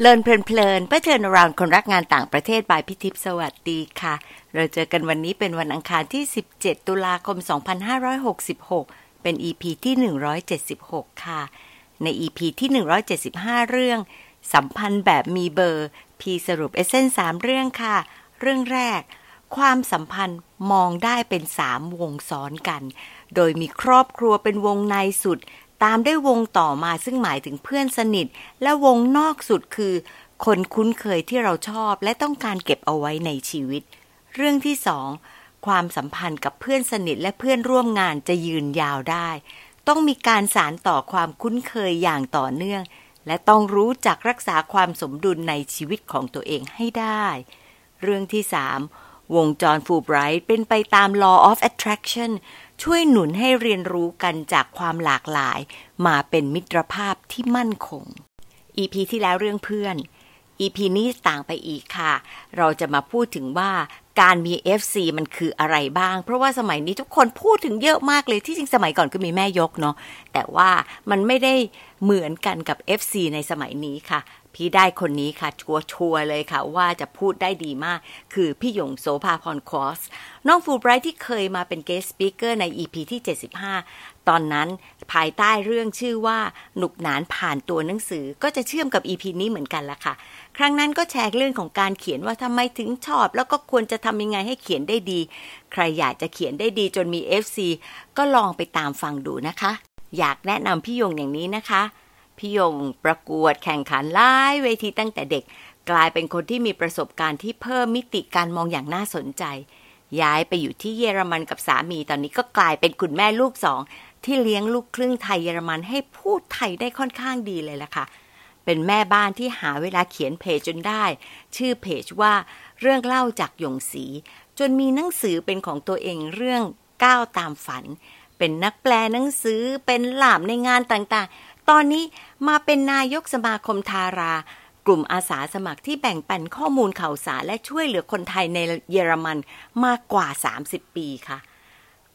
Learn เพลินๆเพื่อเทินราวคนรักงานต่างประเทศ by พี่ทิพสวัสดีค่ะ เราเจอกันวันนี้เป็นวันอังคารที่ 17 ตุลาคม 2566 เป็น EP ที่ 176 ค่ะ ใน EP ที่ 175 เรื่อง สัมพันธ์แบบมีเบอร์ พี่สรุป essence สามเรื่องค่ะ เรื่องแรก ความสัมพันธ์มองได้เป็นสามวงซ้อนกัน โดยมีครอบครัวเป็นวงในสุด ตามด้วยวงต่อมาซึ่งหมายถึงเพื่อนสนิท และวงนอกสุดคือ คนคุ้นเคยที่เราชอบและต้องการเก็บเอาไว้ในชีวิต เรื่องที่สองความสัมพันธ์กับเพื่อนสนิทและเพื่อนร่วมงานจะยืนยาวได้ ต้องมีการสารต่อความคุ้นเคยอย่างต่อเนื่อง และต้องรู้จักรักษาความสมดุลในชีวิตของตัวเองให้ได้ เรื่องที่สามวงจรฟูไบรท์เป็นไปตาม law of attraction ช่วยหนุนให้เรียนรู้กันจากความหลากหลาย มาเป็นมิตรภาพที่มั่นคง EP ที่แล้วเรื่องเพื่อน EP นี้ต่างไปอีกค่ะ เราจะมาพูดถึงว่าการมี FC มันคืออะไรบ้าง เพราะว่าสมัยนี้ทุกคนพูดถึงเยอะมากเลยที่จริงสมัยก่อนก็มีแม่ยกเนาะแต่ว่ามันไม่ได้เหมือนกันกับ FC ในสมัยนี้ค่ะ พี่ได้คนนี้ค่ะ ชัวชัวร์เลยค่ะ ว่าจะพูดได้ดีมาก คือพี่หยงโสภาพรคอส น้องฟูไบรท์ที่เคยมาเป็นเกสต์สปิเกอร์ใน EP ที่ 75 ตอนนั้นภายใต้เรื่องชื่อว่าหนุกหนานผ่านตัวหนังสือก็จะเชื่อมกับ EP นี้เหมือนกันละค่ะ ครั้งนั้นก็แชร์เรื่องของการเขียนว่าทำไมถึงชอบ แล้วก็ควรจะทำยังไงให้เขียนได้ดี ใครอยากจะเขียนได้ดีจนมี FC ก็ลองไปตามฟังดูนะคะ อยากแนะนำพี่ยงอย่างนี้นะคะ พี่ยงประกวดแข่งขันหลายเวทีตั้งแต่เด็ก กลายเป็นคนที่มีประสบการณ์ที่เพิ่มมิติการมองอย่างน่าสนใจ ย้ายไปอยู่ที่เยอรมันกับสามีตอนนี้ก็กลายเป็นคุณแม่ลูกสอง ที่เลี้ยงลูกครึ่งไทยเยอรมันให้พูดไทยได้ค่อนข้างดีเลยล่ะค่ะ เป็นแม่บ้านที่หาเวลาเขียนเพจจนได้ ชื่อเพจว่าเรื่องเล่าจากหยงสี จนมีหนังสือเป็นของตัวเองเรื่องก้าวตามฝัน เป็นนักแปลหนังสือเป็นหลามในงานต่างๆ ตอนนี้มาเป็นนายกสมาคมทารา กลุ่มอาสาสมัครที่แบ่งปันข้อมูลข่าวสารและช่วยเหลือคนไทยในเยอรมันมากกว่า 30 ปีค่ะ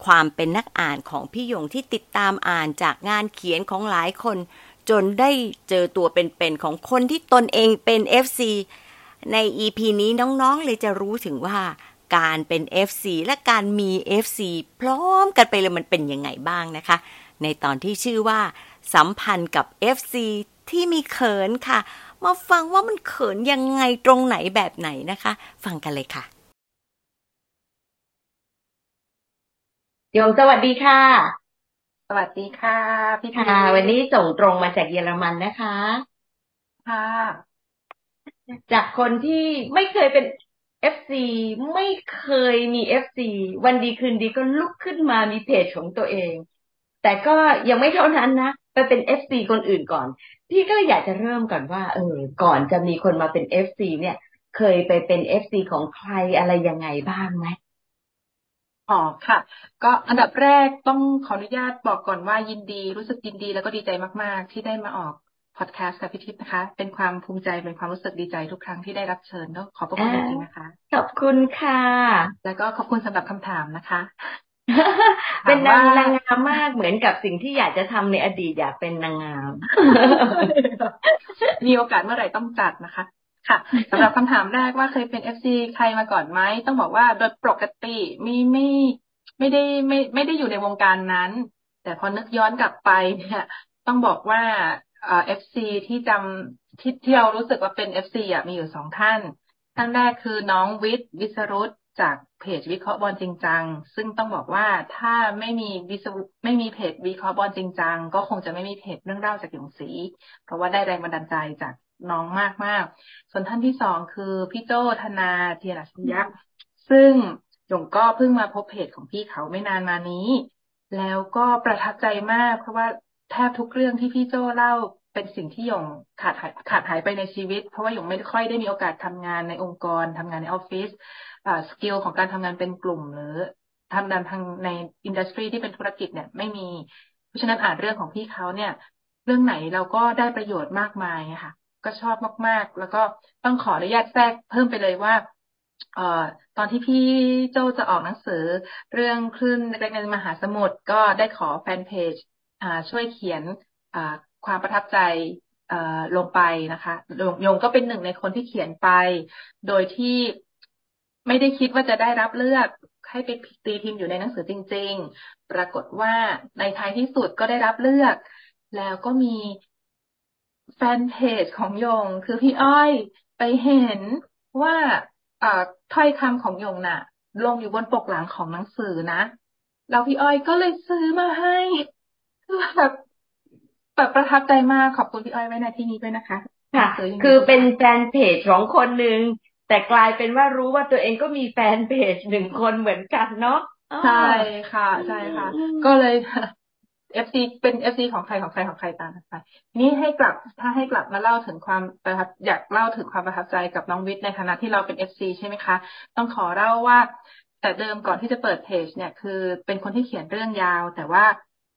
ความเป็นนักอ่านของพี่ยงที่ติดตามอ่านจากงานเขียนของหลายคน จนได้เจอตัวเป็นๆของคนที่ตนเองเป็น FC ใน EP นี้น้องๆเลยจะรู้ถึงว่าการเป็น FC และการมี FC พร้อมกันไปเลยมันเป็นยังไงบ้างนะคะ ในตอนที่ชื่อว่า สัมพันธ์กับ FC ที่มีเขินค่ะ มาฟังว่ามันเขินยังไงตรงไหนแบบไหนนะคะ ฟังกันเลยค่ะโยมสวัสดีค่ะ สวัสดีค่ะ พี่ค่ะวันนี้ส่งตรงมาจากเยอรมันนะคะค่ะจากคนที่ไม่เคยเป็น FC ไม่เคยมี FC วันดีคืนดีก็ลุกขึ้นมามีเพจของตัวเอง แต่ก็ยังไม่เท่านั้นนะไปเป็น FC คนอื่นก่อน พี่ก็เลยอยากจะเริ่มก่อนว่า เออ ก่อนจะมีคนมาเป็น FC เนี่ย เคยไปเป็น FC ของใครอะไรยังไงบ้างไหมอ๋อค่ะ ก็อันดับแรกต้องขออนุญาตบอกก่อนว่ายินดีรู้สึกยินดีแล้วก็ดีใจมาก ๆ ที่ได้มาออกพอดแคสต์กับพี่ทิพย์นะคะ เป็นความภูมิใจเป็นความรู้สึกดีใจทุกครั้งที่ได้รับเชิญก็ขอบพระคุณจริงๆนะคะ ขอบคุณค่ะ แล้วก็ขอบคุณสำหรับคำถามนะคะ เป็นนางนางงามมากเหมือนกับสิ่งที่อยากจะทำในอดีตอยากเป็นนางงาม มีโอกาสเมื่อไหร่ต้องจัดนะคะค่ะสำหรับคำถามแรกว่าเคยเป็น FC ใครมาก่อนไหมต้องบอกว่าโดยปกติไม่ไม่ไม่ได้ไม่ไม่ได้อยู่ในวงการนั้น แต่พอนึกย้อนกลับไปเนี่ยต้องบอกว่าเอ่อ FC ที่จำที่ที่เรารู้สึกว่าเป็น FC อะมีอยู่สองท่าน ท่านแรกคือน้องวิทย์วิสรุต จากเพจวิเคราะห์บอลจริงจัง ซึ่งต้องบอกว่าถ้าไม่มีวิสรุตไม่มีเพจวิเคราะห์บอลจริงจัง ก็คงจะไม่มีเพจเรื่องเล่าจากหยงสี เพราะว่าได้แรงบันดาลใจจากน้องมากมากส่วนท่านที่สองคือพี่โจ้ธนาเธียรอัจฉริยะซึ่งหยงก็เพิ่งมาพบเพจของพี่เขาไม่นานมานี้ แล้วก็ประทับใจมาก เพราะว่าแทบทุกเรื่องที่พี่โจ้เล่า เป็นสิ่งที่หยงขาดหายขาดหายไปในชีวิต เพราะว่าหยงไม่ค่อยได้มีโอกาสทำงานในองค์กรทำงานในออฟฟิศ skill ของการทำงานเป็นกลุ่ม หรือทำงานทางใน industry ที่เป็นธุรกิจเนี่ยไม่มีเพราะฉะนั้นอ่านเรื่องของพี่เขาเนี่ย เรื่องไหนเราก็ได้ประโยชน์มากมายค่ะ ก็ชอบมากๆ แล้วก็ต้องขออนุญาตแทรกเพิ่มไปเลยว่าเอ่อตอนที่พี่โจจะออกหนังสือ เรื่องคลื่นเล็กๆในมหาสมุทรก็ได้ขอแฟนเพจอ่าช่วยเขียนอ่า ความประทับใจลงไปนะคะโยงก็เป็นหนึ่งในคนที่เขียนไป โดยที่ไม่ได้คิดว่าจะได้รับเลือกให้ไปตีพิมพ์อยู่ในหนังสือจริง ๆ ปรากฏว่าในท้ายที่สุดก็ได้รับเลือก แล้วก็มีแฟนเพจของยง คือพี่อ้อยไปเห็นว่าถ้อยคำของหยงน่ะ ลงอยู่บนปกหลังของหนังสือนะ แล้วพี่อ้อยก็เลยซื้อมาให้คือแบบ แบบประทับใจมากขอบคุณพี่อ้อยไว้ในที่นี้ด้วยนะคะค่ะ คือเป็นแฟนเพจของคนหนึ่งแต่กลายเป็นว่ารู้ว่าตัวเองก็มีแฟนเพจหนึ่งคนเหมือนกันเนาะใช่ค่ะ ใช่ค่ะ ก็เลย FC เป็น FC ของใครของใครของใครตามไปนี่ให้กลับถ้าให้กลับมาเล่าถึงความประทับอยากเล่าถึงความประทับใจกับน้องวิทย์ในฐานะที่เราเป็น FC ใช่ไหมคะ ต้องขอเล่าว่า แต่เดิมก่อนที่จะเปิดเพจเนี่ย คือเป็นคนที่เขียนเรื่องยาว แต่ว่า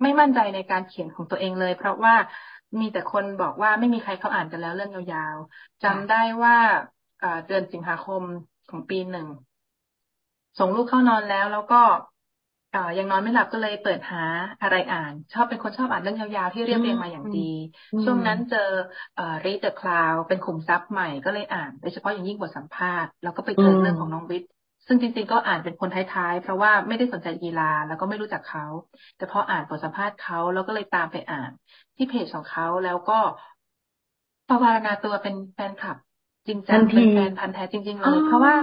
ไม่มั่นใจในการเขียนของตัวเองเลย เพราะว่ามีแต่คนบอกว่าไม่มีใครเขาอ่านกันแล้วเรื่องยาวๆจำได้ว่าเดือนสิงหาคมของปีหนึ่งส่งลูกเข้านอนแล้วแล้วก็ยังนอนไม่หลับก็เลยเปิดหาอะไรอ่าน ชอบเป็นคนชอบอ่านเรื่องยาวๆที่เรียบเรียงมาอย่างดี ช่วงนั้นเจอ Read the Cloud เป็นขุมทรัพย์ใหม่ก็เลยอ่านโดยเฉพาะอย่างยิ่งบทสัมภาษณ์ แล้วก็ไปเจอเรื่องของน้องวิทย์ ซึ่งจริงๆ ก็อ่านเป็นคนท้ายๆ เพราะว่าไม่ได้สนใจกีฬาแล้วก็ไม่รู้จักเขา แต่พออ่านบทสัมภาษณ์เขาแล้วก็เลยตามไปอ่านที่เพจของเขาแล้วก็ประวารณาตัวเป็นแฟนคลับ จริงจังเป็นแฟนพันธ์แท้จริง ๆ เลย เพราะว่า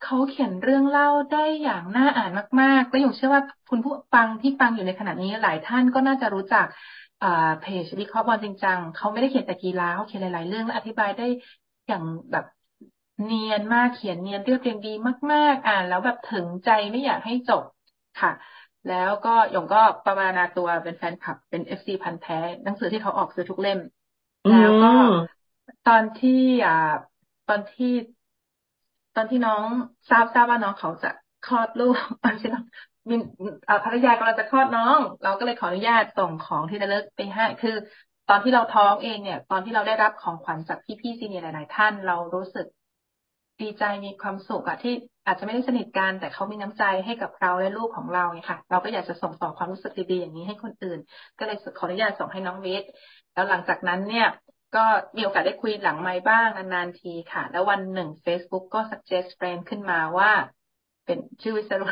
เขาเขียนเรื่องเล่าได้อย่างน่าอ่านมากๆก็หยงเชื่อว่าคุณผู้ฟังที่ฟังอยู่ในขณะนี้หลายท่านก็น่าจะรู้จักเพจวิเคราะห์บอลจริงจังเขาไม่ได้เขียนแต่กีฬาเขาเขียนหลายๆเรื่องและอธิบายได้อย่างแบบ เนียนมากเขียนเนียนเรียบเรียงดีมาก ๆ อ่านแล้วแบบถึงใจไม่อยากให้จบค่ะ แล้วก็หยงก็ปวารณาตัวเป็นแฟนคลับ เป็น FC พันธุ์แท้ หนังสือที่เขาออกซื้อทุกเล่ม แล้วก็ตอนที่อ่าตอนที่ ตอนที่น้องทราบทราบว่าน้องเขาจะคลอดลูกตอนที่น้องมีภรรยากำลังจะคลอดน้อง เราก็เลยขออนุญาตส่งของที่จะเลิกไปให้ คือ ตอนที่เราท้องเองเนี่ย ตอนที่เราได้รับของขวัญจากพี่ๆซีเนียร์หลายๆท่าน เรารู้สึก ดีใจมีความสุขอะที่อาจจะไม่ได้สนิทกันแต่เขามีน้ำใจให้กับเราและลูกของเราเนี่ยค่ะ เราก็อยากจะส่งต่อความรู้สึกดีๆอย่างนี้ให้คนอื่น ก็เลยขออนุญาตส่งให้น้องวิทย์แล้วหลังจากนั้นเนี่ย ก็มีโอกาสได้คุยหลังไม้บ้างนานๆทีค่ะ แล้ววันหนึ่ง Facebook ก็ suggest friend ขึ้นมาว่า เป็นชื่อวิศรุ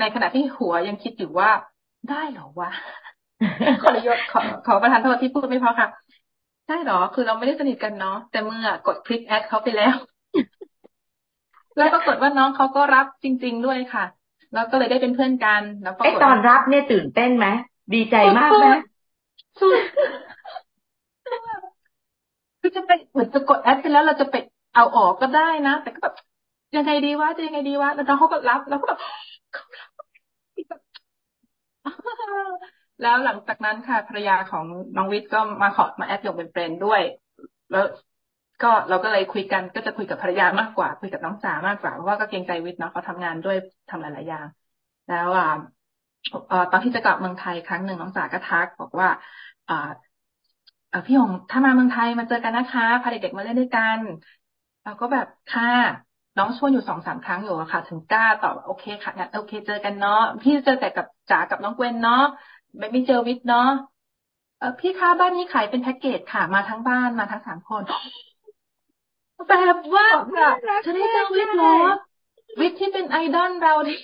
ในขณะที่หัวยังคิดอยู่ว่าได้เหรอวะขอรยศขอขอประทานโทษที่พูดไม่พอค่ะ ได้เหรอ คือเราไม่ได้สนิทกันเนาะแต่เมื่อกดคลิกแอดเขาไปแล้ว แล้วปรากฏว่าน้องเขาก็รับจริง ๆด้วยค่ะ แล้วก็เลยได้เป็นเพื่อนกัน แล้วไอตอนรับเนี่ยตื่นเต้นไหมดีใจมากไหมสุดคือจะไปเหมือนจะกดแอดไปแล้วเราจะไปเอาออกก็ได้นะ แต่ก็แบบยังไงดีวะจะยังไงดีวะแล้วน้องเขาก็รับ แล้วก็แบบแล้วหลังจากนั้นค่ะภรรยาของน้องวิทย์ก็มาขอมาแอดยงเป็นเฟรนด้วย แล้ว ก็เราก็เลยคุยกันก็จะคุยกับภรรยามากกว่า คุยกับน้องจ๋ามากกว่าเพราะว่าก็เกรงใจวิทย์เนาะเขาทำงานด้วยทำหลายๆอย่าง แล้วอ่าตอนที่จะกลับเมืองไทยครั้งหนึ่งน้องจ๋าก็ทักบอกว่าอ่าพี่หงถ้ามาเมืองไทยมาเจอกันนะคะพาเด็กๆมาเล่นด้วยกันเราก็แบบค่ะน้องชวนอยู่สองสามครั้งอยู่อะค่ะ ถึงกล้าตอบโอเคค่ะงั้นโอเค เจอกันเนาะพี่เจอแต่กับจ๋ากับน้องเกวนเนาะไม่ไม่เจอวิทย์เนาะเออพี่คะบ้านนี้ขายเป็นแพ็กเกจค่ะ มาทั้งบ้านมาทั้งสามคน แบบว่าจะได้เจอวิทย์เนาะวิทย์ที่เป็นไอดอลเราที่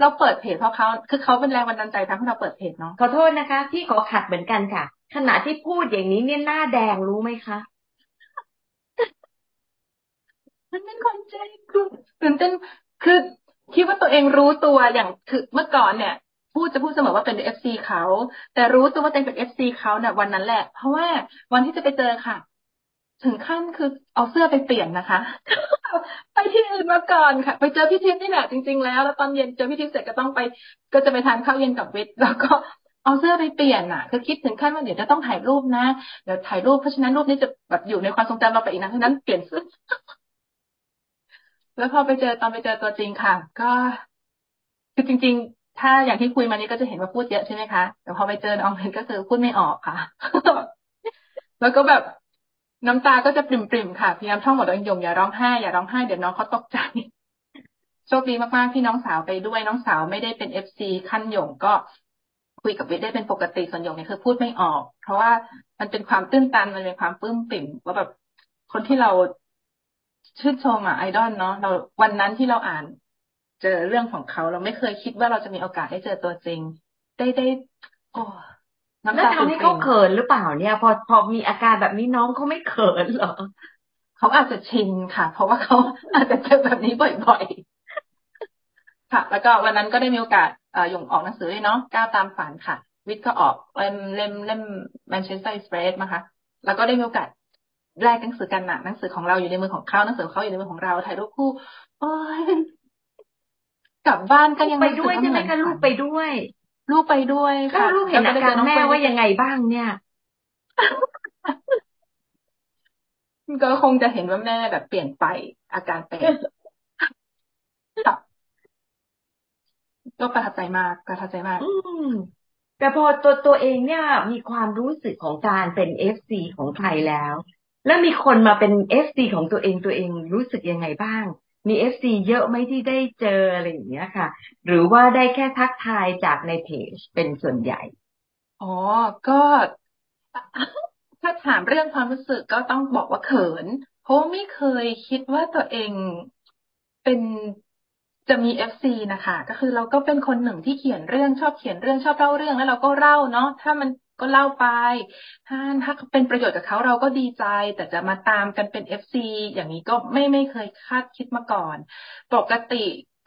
เราเปิดเพจเพราะเขาคือเขาเป็นแรงบันดาลใจทำให้เราเปิดเพจเนาะขอโทษนะคะพี่ขอขัดเหมือนกันค่ะ ขณะที่พูดอย่างนี้เนี่ยหน้าแดงรู้ไหมคะมันเป็นคนใจคือตื่นเต้นคือคิดว่าตัวเองรู้ตัวอย่างคือเมื่อก่อนเนี่ย พูดจะพูดเสมอว่าเป็น FC เขาแต่รู้ตัวว่าตัวเองเป็น FC เขาเนี่ยวันนั้นแหละ เพราะว่าวันที่จะไปเจอค่ะ ถึงขั้นคือเอาเสื้อไปเปลี่ยนนะคะ ไปที่อื่นมาก่อนค่ะ ไปเจอพี่ทิพย์นี่แหละจริง ๆ แล้ว แล้วตอนเย็นเจอพี่ทิพย์เสร็จก็ต้องไป ก็จะไปทานข้าวเย็นกับวิทย์แล้วก็เอาเสื้อไปเปลี่ยนอะ คือคิดถึงขั้นว่าเดี๋ยวจะต้องถ่ายรูปนะเดี๋ยวถ่ายรูปเพราะฉะนั้นรูปนี้จะแบบอยู่ในความทรงจำเราไปอีกนะเพราะนั้นเปลี่ยนเสื้อแล้วพอไปเจอตอนไปเจอตัวจริงค่ะ ก็คือจริง ๆ ถ้าอย่างที่คุยมานี้ก็จะเห็นว่าพูดเยอะใช่ไหมคะแต่พอไปเจอน้องเพนก็คือพูดไม่ออกค่ะแล้วก็แบบ น้ำตาก็จะปริมๆค่ะ พยายามท่องบทตัวเองยงอย่าร้องไห้อย่าร้องไห้เดี๋ยวน้องเขาตกใจ โชคดีมากๆที่น้องสาวไปด้วยน้องสาวไม่ได้เป็นเอฟซีขั้นหยงก็คุยกับวิทย์ได้เป็นปกติส่วนหยงเนี่ยคือพูดไม่ออก เพราะว่ามันเป็นความตื้นตันมันเป็นความปลื้มปิ่มว่าแบบคนที่เราชื่นชมอะไอดอลเนาะเราวันนั้นที่เราอ่าน เจอเรื่องของเขา เราไม่เคยคิดว่าเราจะมีโอกาสได้เจอตัวจริง ได้ได้ โอ้ น้ำตาทำให้เขาเขินหรือเปล่าเนี่ย พอพอมีอาการแบบนี้น้องเขาไม่เขินเหรอเขาอาจจะชินค่ะ เพราะว่าเขาอาจจะเจอแบบนี้บ่อยๆ ค่ะ แล้วก็วันนั้นก็ได้มีโอกาสอ่าหยงออกหนังสือด้วยเนาะก้าวตามฝันค่ะ วิทย์ก็ออกเล่มเล่มเล่ม Manchester Express มาค่ะ แล้วก็ได้มีโอกาสแลกหนังสือกันหนักหนังสือของเราอยู่ในมือของเขาหนังสือเขาอยู่ในมือของเราถ่ายรูปคู่โอ้ยกลับบ้านก็ยังไปด้วยใช่ไหมคะลูกไปด้วย ลูกไปด้วยค่ะลูกเห็นอาการแม่ว่ายังไงบ้างเนี่ยก็คงจะเห็นว่าแม่แบบเปลี่ยนไป อาการเป็นก็ประทับใจมากประทับใจมาก อืมแต่พอตัวตัวเองเนี่ย มีความรู้สึกของการเป็น FC ของใครแล้ว แล้วมีคนมาเป็น FC ของตัวเองตัวเองรู้สึกยังไงบ้าง มี FC เยอะไหมที่ได้เจออะไรอย่างเงี้ยค่ะ หรือว่าได้แค่ทักทายจากในเพจเป็นส่วนใหญ่ อ๋อ ก็ ถ้าถามเรื่องความรู้สึกก็ต้องบอกว่าเขิน เพราะไม่เคยคิดว่าตัวเองเป็นจะมี FC นะคะ ก็คือเราก็เป็นคนหนึ่งที่เขียนเรื่องชอบเขียนเรื่องชอบเล่าเรื่องแล้วเราก็เล่าเนาะถ้ามัน ก็เล่าไป ถ้าถ้าเป็นประโยชน์กับเขาเราก็ดีใจ แต่จะมาตามกันเป็น FC อย่างนี้ก็ไม่ไม่เคยคาดคิดมาก่อน ปกติ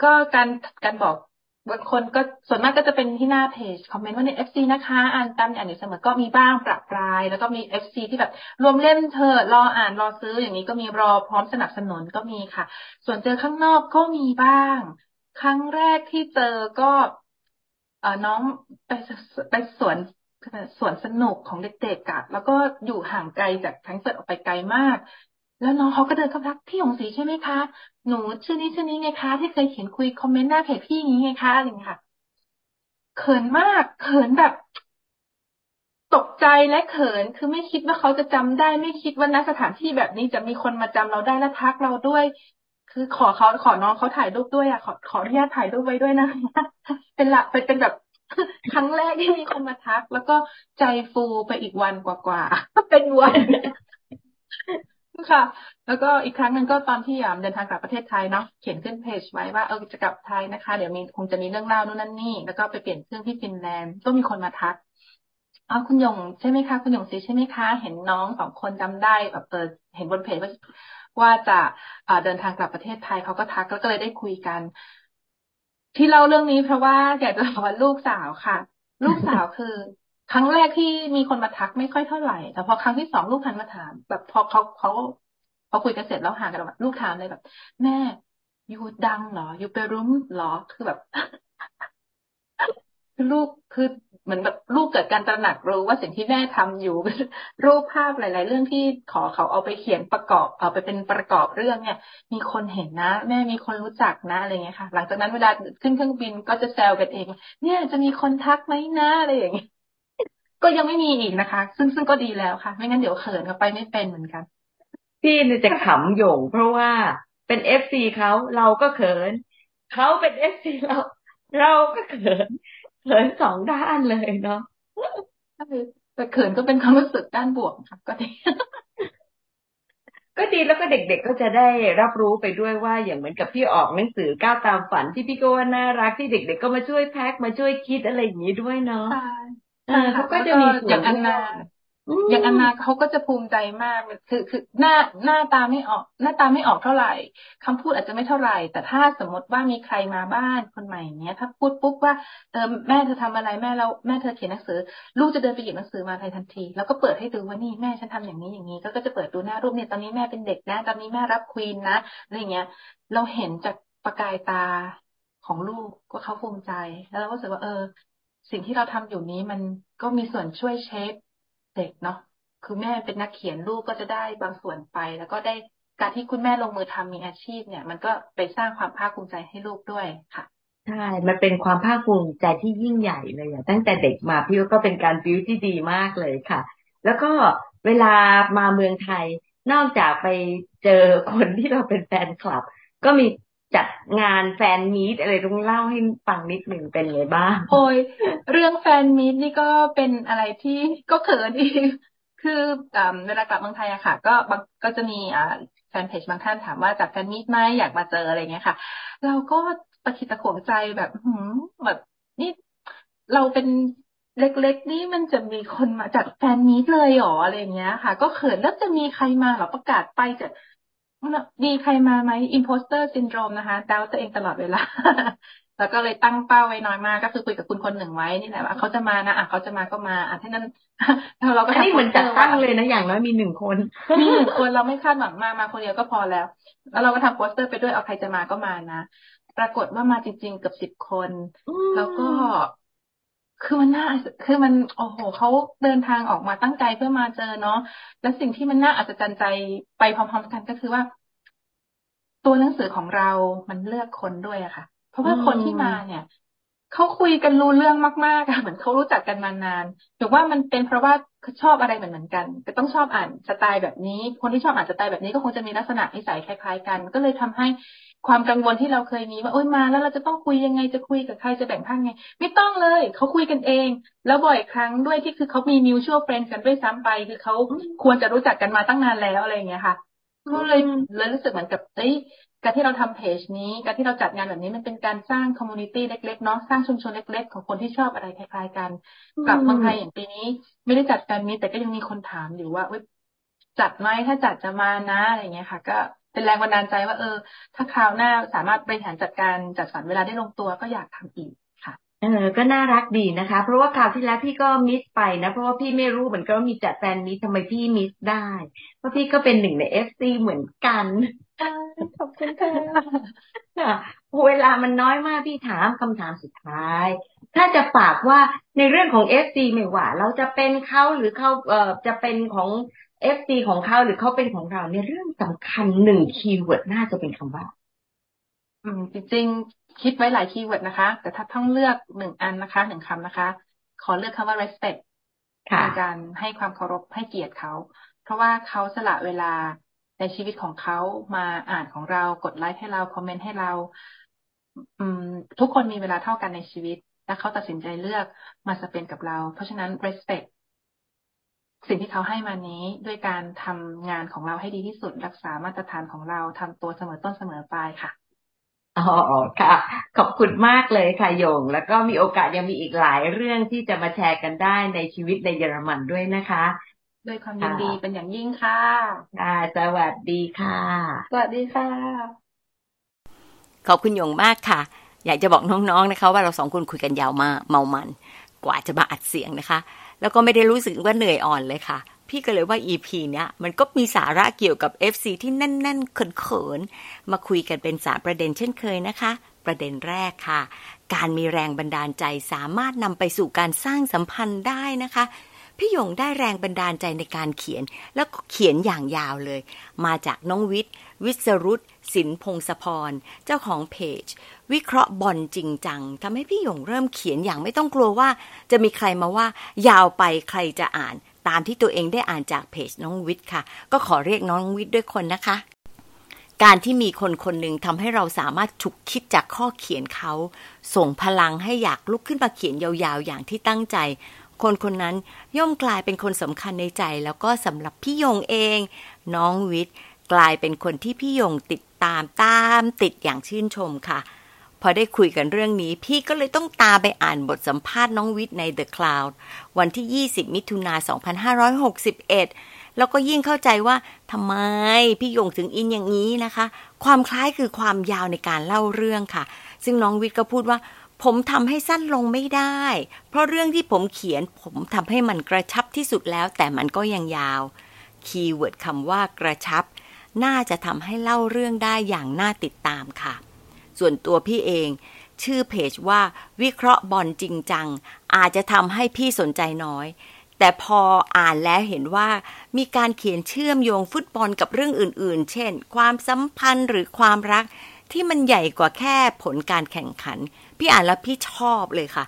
ก็การการบอกบางคนก็ส่วนมากก็จะเป็นที่หน้าเพจคอมเมนต์ว่าเป็น FC นะคะ อ่านตามอ่านอยู่เสมอก็มีบ้างประปราย แล้วก็มี FC ที่แบบรวมเล่มเถอะรออ่านรอซื้ออย่างนี้ก็มีรอพร้อมสนับสนุนก็มีค่ะ ส่วนเจอข้างนอกก็มีบ้าง ครั้งแรกที่เจอก็เออน้องไปไปสวน สวนสนุกของเด็กๆอะแล้วก็อยู่ห่างไกลจากแฟรงเฟิร์ตออกไปไกลมาก แล้วน้องเขาก็เดินเข้าทักพี่หงศรีใช่ไหมคะ หนูชื่อนี้ชื่อนี้ไงคะ ที่เคยเขียนคุยคอมเมนต์หน้าเพจพี่อย่างนี้ไงคะอะไรอย่างค่ะเขินมากเขินแบบ ตกใจและเขินคือไม่คิดว่าเขาจะจำได้ ไม่คิดว่าณสถานที่แบบนี้จะมีคนมาจำเราได้และทักเราด้วย คือขอเขาขอน้องเขาถ่ายรูปด้วยอะขอขออนุญาตถ่ายรูปไว้ด้วยนะเป็นละเป็นเป็นแบบ ครั้งแรกที่มีคนมาทัก แล้วก็ใจฟูไปอีกวันกว่าๆเป็นวันค่ะ แล้วก็อีกครั้งหนึ่งก็ตอนที่ยามเดินทางกลับประเทศไทยเนาะเขียนขึ้นเพจไว้ว่าเออจะกลับไทยนะคะ เดี๋ยวมีคงจะมีเรื่องเล่านู่นนั่นนี่ แล้วก็ไปเปลี่ยนเครื่องที่ฟินแลนด์ก็มีคนมาทักอ๋อคุณยงใช่ไหมคะ คุณยงซีใช่ไหมคะ เห็นน้องสองคนจำได้แบบเออเห็นบนเพจว่าว่าจะเดินทางกลับประเทศไทยเขาก็ทักแล้วก็เลยได้คุยกัน ที่เล่าเรื่องนี้เพราะว่าอยากจะบอกว่าลูกสาวค่ะ ลูกสาวคือ ครั้งแรกที่มีคนมาทักไม่ค่อยเท่าไหร่ แต่พอครั้งที่สองลูกหันมาถาม แบบพอเขาเขาพอคุยกันเสร็จแล้วห่างกันลูกถามเลยแบบ แม่ยูดังเหรอยูไปรุ้มเหรอคือแบบ ลูกคือ เหมือนแบบลูกเกิดการตระหนักรู้ว่าสิ่งที่แม่ทำอยู่ รูปภาพหลาย ๆ เรื่องที่ขอเขาเอาไปเขียนประกอบ เอาไปเป็นประกอบเรื่องเนี่ย มีคนเห็นนะ แม่มีคนรู้จักนะอะไรเงี้ยค่ะ หลังจากนั้นเวลาขึ้นเครื่องบินก็จะแซวกันเอง เนี่ยจะมีคนทักไหมนะอะไรอย่างเงี้ยก็ยังไม่มีอีกนะคะ ซึ่งซึ่งก็ดีแล้วค่ะ ไม่งั้นเดี๋ยวเขินเขาไปไม่เป็นเหมือนกันพี่เนี่ยจะขำโยงเพราะว่าเป็น FC เขาเราก็เขินเขาเป็น FC เรา เราก็เขิน เขินสองด้านเลยเนาะแต่เขินก็เป็นความรู้สึกด้านบวกค่ะก็ดีก็ดีแล้วก็เด็กๆก็จะได้รับรู้ไปด้วยว่าอย่างเหมือนกับพี่ออกหนังสือก้าวตามฝันที่พี่ก็ว่าน่ารักที่เด็ก ๆ ก็มาช่วยแพ็คมาช่วยคิดอะไรอย่างนี้ด้วยเนาะเขาก็จะมีอย่างอันนา อย่างอนาเขาก็จะภูมิใจมากคือคือหน้าหน้าตาไม่ออก หน้าตาไม่ออกเท่าไหร่คำพูดอาจจะไม่เท่าไหร่ แต่ถ้าสมมติว่ามีใครมาบ้านคนใหม่เนี้ย ถ้าพูดปุ๊บว่าเออแม่เธอทำอะไรแม่เราแม่เธอเขียนหนังสือ ลูกจะเดินไปหยิบหนังสือมาทันที แล้วก็เปิดให้ดูว่านี่แม่ฉันทำอย่างนี้อย่างนี้ ก็ก็จะเปิดดูหน้ารูปเนี่ยตอนนี้แม่เป็นเด็กนะตอนนี้แม่รับควีนนะอะไรเงี้ย เราเห็นจากประกายตาของลูกก็เขาภูมิใจ แล้วเราก็รู้สึกว่าเออ สิ่งที่เราทำอยู่นี้มันก็มีส่วนช่วยเชฟ เด็กเนาะคือแม่เป็นนักเขียนลูกก็จะได้บางส่วนไป แล้วก็ได้การที่คุณแม่ลงมือทำมีอาชีพเนี่ย มันก็ไปสร้างความภาคภูมิใจให้ลูกด้วยค่ะใช่ มันเป็นความภาคภูมิใจที่ยิ่งใหญ่เลยอะตั้งแต่เด็กมาพี่ก็เป็นการบิวที่ดีมากเลยค่ะ แล้วก็เวลามาเมืองไทย นอกจากไปเจอคนที่เราเป็นแฟนคลับ ก็มี จัดงานแฟนมีตอะไรต้องเล่าให้ฟังนิดหนึ่งเป็นไงบ้าง โอ้ยเรื่องแฟนมีตนี่ก็เป็นอะไรที่ก็เขินอีกคือเวลากลับเมืองไทยอะค่ะ ก็ก็จะมีอ่าแฟนเพจบางท่านถามว่าจัด fan meet ไหมอยากมาเจออะไรเงี้ยค่ะ เราก็ตะขิดตะขวงใจแบบหืมแบบนี่เราเป็นเล็กๆ นี่มันจะมีคนมาจัด fan meet เลยหรออะไรเงี้ยค่ะ ก็เขินแล้วจะมีใครมาหรอประกาศไปจะ มีใครมาไหม imposter syndrome นะคะดาวน์ตัวเองตลอดเวลา แล้วก็เลยตั้งเป้าไว้น้อยมาก ก็คือคุยกับคุณคนหนึ่งไว้นี่แหละว่าเขาจะมานะอะเขาจะมาก็มาอะท่านั้นเราก็ทำเหมือนจัดตั้งเลยนะอย่างน้อยมีหนึ่งคนมีหนึ่งคนเราไม่คาดหวังมามาคนเดียวก็พอแล้ว แล้วเราก็ทำโปสเตอร์ไปด้วยเอาใครจะมาก็มานะ ปรากฏว่ามาจริงๆเกือบสิบคน แล้วก็ คือมันน่าคือมันโอ้โหเขาเดินทางออกมาตั้งใจเพื่อมาเจอเนาะและสิ่งที่มันน่าอัศจรรย์ใจไปพร้อมๆกันก็คือว่า ตัวหนังสือของเรามันเลือกคนด้วยอะค่ะ เพราะว่าคนที่มาเนี่ยเขาคุยกันรู้เรื่องมากๆอะเหมือนเขารู้จักกันมานานหรือว่ามันเป็นเพราะว่าชอบอะไรเหมือนเหมือนกันก็ต้องชอบอ่านสไตล์แบบนี้ คนที่ชอบอ่านสไตล์แบบนี้ก็คงจะมีลักษณะนิสัยคล้าย ๆ กัน ก็เลยทำให้ ความกังวลที่เราเคยมีว่าโอ๊ยมาแล้วเราจะต้องคุยยังไงจะคุยกับใครจะแบ่งภาคไง ไม่ต้องเลยเขาคุยกันเอง แล้วบ่อยครั้งด้วยที่คือเขามีมิวชั่วเฟรนด์กันด้วยซ้ำไป คือเขาควรจะรู้จักกันมาตั้งนานแล้วอะไรอย่างเงี้ยค่ะก็เลยเลยรู้สึกเหมือนกับเอ้ยการที่เราทำเพจนี้ การที่เราจัดงานแบบนี้มันเป็นการสร้าง community เล็กๆเนาะสร้างชุมชนเล็ก ๆ ของคนที่ชอบอะไรคล้ายๆกันกับเมืองไทยอย่างปีนี้ ไม่ได้จัดแฟนมีตแต่ก็ยังมีคนถามอยู่ว่าจัดไหมถ้าจัดจะมานะอะไรเงี้ยค่ะ ก็ เป็นแรงบันดาลใจว่า เออ ถ้าคราวหน้าสามารถบริหารจัดการจัดสรรเวลาได้ลงตัวก็อยากทำอีกค่ะ เออ ก็น่ารักดีนะคะ เพราะว่าคราวที่แล้วพี่ก็มิสไปนะ เพราะว่าพี่ไม่รู้เหมือนกันว่ามีจัด fan meet ทำไมพี่ miss ได้ เพราะพี่ก็เป็นหนึ่งใน FC เหมือนกันขอบคุณค่ะเวลามันน้อยมากพี่ถามคำถามสุดท้าย ถ้าจะฝากว่าในเรื่องของ FC ไม่ว่า เราจะเป็นเขาหรือเขาเอ่อจะเป็นของ FC ของเขาหรือเขาเป็นของเราในเรื่องสำคัญหนึ่ง keyword น่าจะเป็นคำว่า อืมจริงๆ คิดไว้หลาย keyword นะคะ แต่ถ้าต้องเลือกหนึ่งอันนะคะหนึ่งคำนะคะ ขอเลือกคำว่า respect ในการให้ความเคารพให้เกียรติเขา เพราะว่าเขาสละเวลาในชีวิตของเขามาอ่านของเรากดไลค์ให้เราคอมเมนต์ให้เรา อืม ทุกคนมีเวลาเท่ากันในชีวิตและเขาตัดสินใจเลือกมาสเปนกับเรา เพราะฉะนั้น respect สิ่งที่เขาให้มานี้ด้วยการทำงานของเราให้ดีที่สุด รักษามาตรฐานของเราทำตัวเสมอต้นเสมอปลายค่ะอ๋อค่ะ ขอบคุณมากเลยค่ะโยง แล้วก็มีโอกาสยังมีอีกหลายเรื่องที่จะมาแชร์กันได้ในชีวิตในเยอรมันด้วยนะคะด้วยความยินดีเป็นอย่างยิ่งค่ะค่ะสวัสดีค่ะ สวัสดีค่ะ ขอบคุณโยงมากค่ะ อยากจะบอกน้องๆนะคะ ว่าเราสองคนคุยกันยาวมากเมามัน กว่าจะมาอัดเสียงนะคะ แล้วก็ไม่ได้รู้สึกว่าเหนื่อยอ่อนเลยค่ะ พี่ก็เลยว่า EP เนี้ยมันก็มีสาระเกี่ยวกับ FC ที่แน่น ๆ เขิน ๆ มาคุยกันเป็นสามประเด็นเช่นเคยนะคะ ประเด็นแรกค่ะ การมีแรงบันดาลใจสามารถนำไปสู่การสร้างสัมพันธ์ได้นะคะพี่หยงได้แรงบันดาลใจในการเขียน แล้วก็เขียนอย่างยาวเลย มาจากน้องวิทย์ วิศรุต สินพงศพร เจ้าของเพจ วิเคราะห์บอลจริงจังทำให้พี่หยงเริ่มเขียนอย่างไม่ต้องกลัวว่า จะมีใครมาว่า ยาวไปใครจะอ่าน ตามที่ตัวเองได้อ่านจากเพจน้องวิทย์ค่ะ ก็ขอเรียกน้องวิทย์ด้วยคนนะคะ การที่มีคนคนหนึ่งทำให้เราสามารถฉุกคิดจากข้อเขียนเขา ส่งพลังให้อยากลุกขึ้นมาเขียนยาวๆ อย่างที่ตั้งใจคนคนนั้นย่อมกลายเป็นคนสำคัญในใจ แล้วก็สำหรับพี่ยงเอง น้องวิทย์ กลายเป็นคนที่พี่ยงติดตามตามติดอย่างชื่นชมค่ะ พอได้คุยกันเรื่องนี้ พี่ก็เลยต้องตามไปอ่านบทสัมภาษณ์น้องวิทย์ใน The Cloud วันที่ 20 มิถุนา2561 แล้วก็ยิ่งเข้าใจว่าทำไมพี่ยงถึงอินอย่างนี้นะคะ ความคล้ายคือความยาวในการเล่าเรื่องค่ะ ซึ่งน้องวิทย์ก็พูดว่าผมทำให้สั้นลงไม่ได้ เพราะเรื่องที่ผมเขียน ผมทำให้มันกระชับที่สุดแล้ว แต่มันก็ยังยาว keyword คำว่ากระชับ น่าจะทำให้เล่าเรื่องได้อย่างน่าติดตามค่ะ ส่วนตัวพี่เอง ชื่อเพจว่าวิเคราะห์บอลจริงจัง อาจจะทำให้พี่สนใจน้อย แต่พออ่านแล้วเห็นว่า มีการเขียนเชื่อมโยงฟุตบอลกับเรื่องอื่น ๆ เช่น ความสัมพันธ์หรือความรัก ที่มันใหญ่กว่าแค่ผลการแข่งขัน พี่อ่านแล้วพี่ชอบเลยค่ะ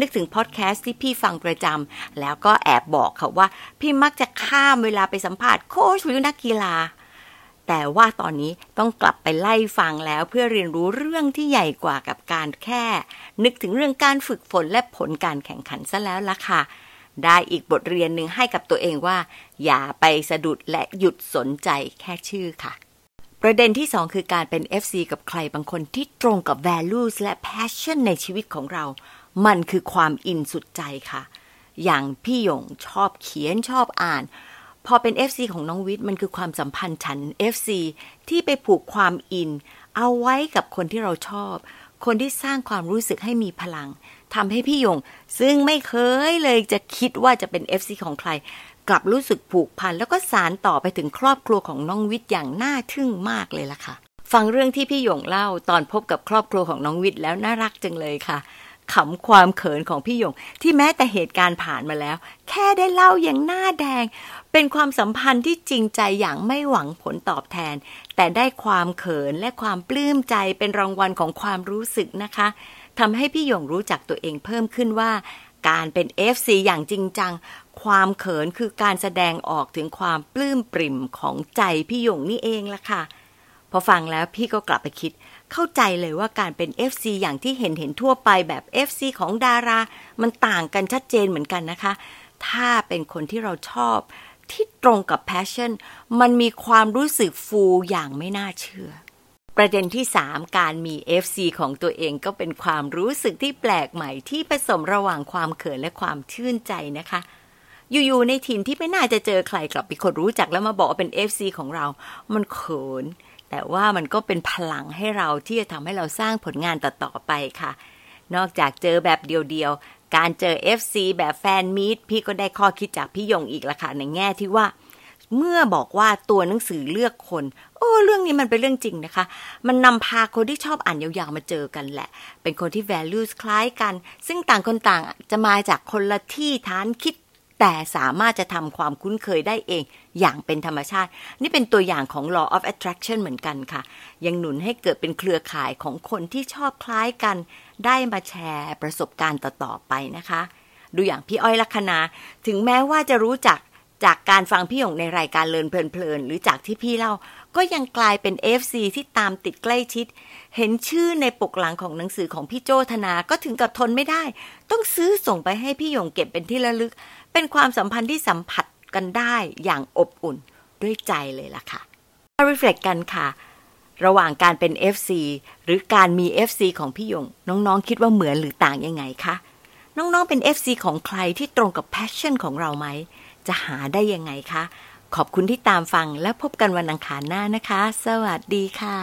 นึกถึงพอดแคสต์ที่พี่ฟังประจำ แล้วก็แอบบอกค่ะว่า พี่มักจะข้ามเวลาไปสัมภาษณ์โค้ชหรือนักกีฬา แต่ว่าตอนนี้ต้องกลับไปไล่ฟังแล้วเพื่อเรียนรู้เรื่องที่ใหญ่กว่ากับการแค่ นึกถึงเรื่องการฝึกฝนและผลการแข่งขันซะแล้วล่ะค่ะ ได้อีกบทเรียนหนึ่งให้กับตัวเองว่า อย่าไปสะดุดและหยุดสนใจแค่ชื่อค่ะประเด็นที่สองคือการเป็น FC กับใครบางคนที่ตรงกับ values และ passion ในชีวิตของเรา มันคือความอินสุดใจค่ะ อย่างพี่หยงชอบเขียนชอบอ่าน พอเป็น FC ของน้องวิทย์มันคือความสัมพันธ์ฉัน FC ที่ไปผูกความอิน เอาไว้กับคนที่เราชอบ คนที่สร้างความรู้สึกให้มีพลังทำให้พี่ยง ซึ่งไม่เคยเลยจะคิดว่าจะเป็น FC ของใคร กลับรู้สึกผูกพันแล้วก็สารต่อไปถึงครอบครัวของน้องวิทย์อย่างน่าทึ่งมากเลยล่ะค่ะ ฟังเรื่องที่พี่ยงเล่าตอนพบกับครอบครัวของน้องวิทย์แล้วน่ารักจังเลยค่ะ ขำความเขินของพี่หยง ที่แม้แต่เหตุการณ์ผ่านมาแล้ว แค่ได้เล่าอย่างหน้าแดง เป็นความสัมพันธ์ที่จริงใจอย่างไม่หวังผลตอบแทน แต่ได้ความเขินและความปลื้มใจเป็นรางวัลของความรู้สึกนะคะทำให้พี่หยงรู้จักตัวเองเพิ่มขึ้นว่า การเป็น FC อย่างจริงจัง ความเขินคือการแสดงออกถึงความปลื้มปริ่มของใจพี่หยงนี่เองล่ะค่ะพอฟังแล้วพี่ก็กลับไปคิด เข้าใจเลยว่าการเป็น FC อย่างที่เห็นเห็นทั่วไปแบบ FC ของดารา มันต่างกันชัดเจนเหมือนกันนะคะ ถ้าเป็นคนที่เราชอบ ที่ตรงกับ passion มันมีความรู้สึกฟูอย่างไม่น่าเชื่อ ประเด็นที่ 3 การมี FC ของตัวเองก็เป็นความรู้สึกที่แปลกใหม่ที่ผสมระหว่างความเขินและความชื่นใจนะคะอยู่ๆในถิ่นที่ไม่น่าจะเจอใครกลับมีคนรู้จักแล้วมาบอกว่าเป็น FC ของเรา มันเขิน แต่ว่ามันก็เป็นพลังให้เราที่จะทำให้เราสร้างผลงานต่อๆไปค่ะ นอกจากเจอแบบเดียวๆ การเจอ FC แบบแฟนมีดพี่ก็ได้ข้อคิดจากพี่ยงอีกละค่ะ ในแง่ที่ว่า เมื่อบอกว่าตัวหนังสือเลือกคน โอ้ เรื่องนี้มันเป็นเรื่องจริงนะคะ มันนำพาคนที่ชอบอ่านยาวๆมาเจอกันแหละ เป็นคนที่ values คล้ายกัน ซึ่งต่างคนต่างจะมาจากคนละที่ฐานคิด แต่สามารถจะทำความคุ้นเคยได้เองอย่างเป็นธรรมชาติ นี่เป็นตัวอย่างของ law of attraction เหมือนกันค่ะ ยังหนุนให้เกิดเป็นเครือข่ายของคนที่ชอบคล้ายกัน ได้มาแชร์ประสบการณ์ต่อ ๆ ไปนะคะ ดูอย่างพี่อ้อยลัคนาถึงแม้ว่าจะรู้จักจากการฟังพี่หยงในรายการเลินเพลินๆหรือจากที่พี่เล่า ก็ยังกลายเป็น FC ที่ตามติดใกล้ชิด เห็นชื่อในปกหลังของหนังสือของพี่โจธนาก็ถึงกับทนไม่ได้ ต้องซื้อส่งไปให้พี่หยงเก็บเป็นที่ระลึก เป็นความสัมพันธ์ที่สัมผัสกันได้อย่างอบอุ่นด้วยใจเลยล่ะค่ะมา reflect กันค่ะ ระหว่างการเป็น FC หรือการมี FC ของพี่ยง น้องๆ คิดว่าเหมือนหรือต่างยังไงคะ น้องๆ เป็น FC ของใครที่ตรงกับ passion ของเราไหม จะหาได้ยังไงคะ ขอบคุณที่ตามฟังและพบกันวันอังคารหน้านะคะ สวัสดีค่ะ